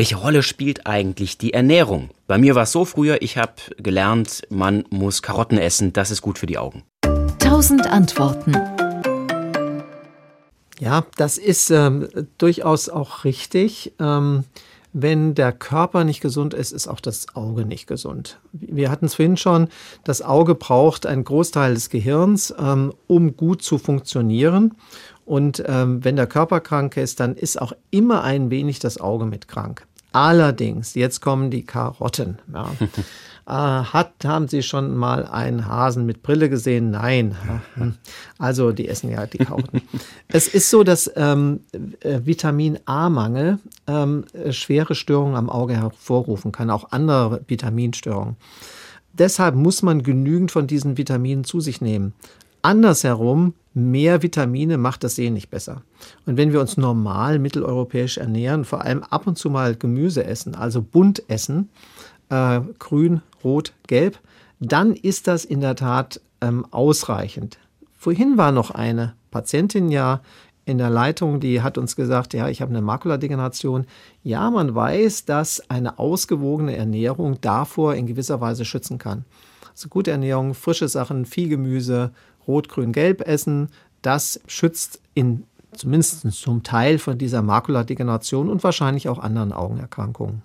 Welche Rolle spielt eigentlich die Ernährung? Bei mir war es so früher, ich habe gelernt, man muss Karotten essen, das ist gut für die Augen. Tausend Antworten. Ja, das ist ähm, durchaus auch richtig. Ähm, wenn der Körper nicht gesund ist, ist auch das Auge nicht gesund. Wir hatten es vorhin schon, das Auge braucht einen Großteil des Gehirns, ähm, um gut zu funktionieren. Und ähm, wenn der Körper krank ist, dann ist auch immer ein wenig das Auge mit krank. Allerdings, jetzt kommen die Karotten. Ja. Äh, hat, haben Sie schon mal einen Hasen mit Brille gesehen? Nein. Also die essen ja die Karotten. es ist so, dass ähm, äh, Vitamin A-Mangel ähm, schwere Störungen am Auge hervorrufen kann, auch andere Vitaminstörungen. Deshalb muss man genügend von diesen Vitaminen zu sich nehmen. Andersherum, mehr Vitamine macht das Sehen nicht besser. Und wenn wir uns normal mitteleuropäisch ernähren, vor allem ab und zu mal Gemüse essen, also bunt essen, äh, grün, rot, gelb, dann ist das in der Tat ähm, ausreichend. Vorhin war noch eine Patientin ja in der Leitung, die hat uns gesagt, ja, ich habe eine Makuladegeneration. Ja, man weiß, dass eine ausgewogene Ernährung davor in gewisser Weise schützen kann. Also gute Ernährung, frische Sachen, viel Gemüse, rot, grün, gelb essen, das schützt in zumindest zum Teil von dieser Makuladegeneration und wahrscheinlich auch anderen Augenerkrankungen.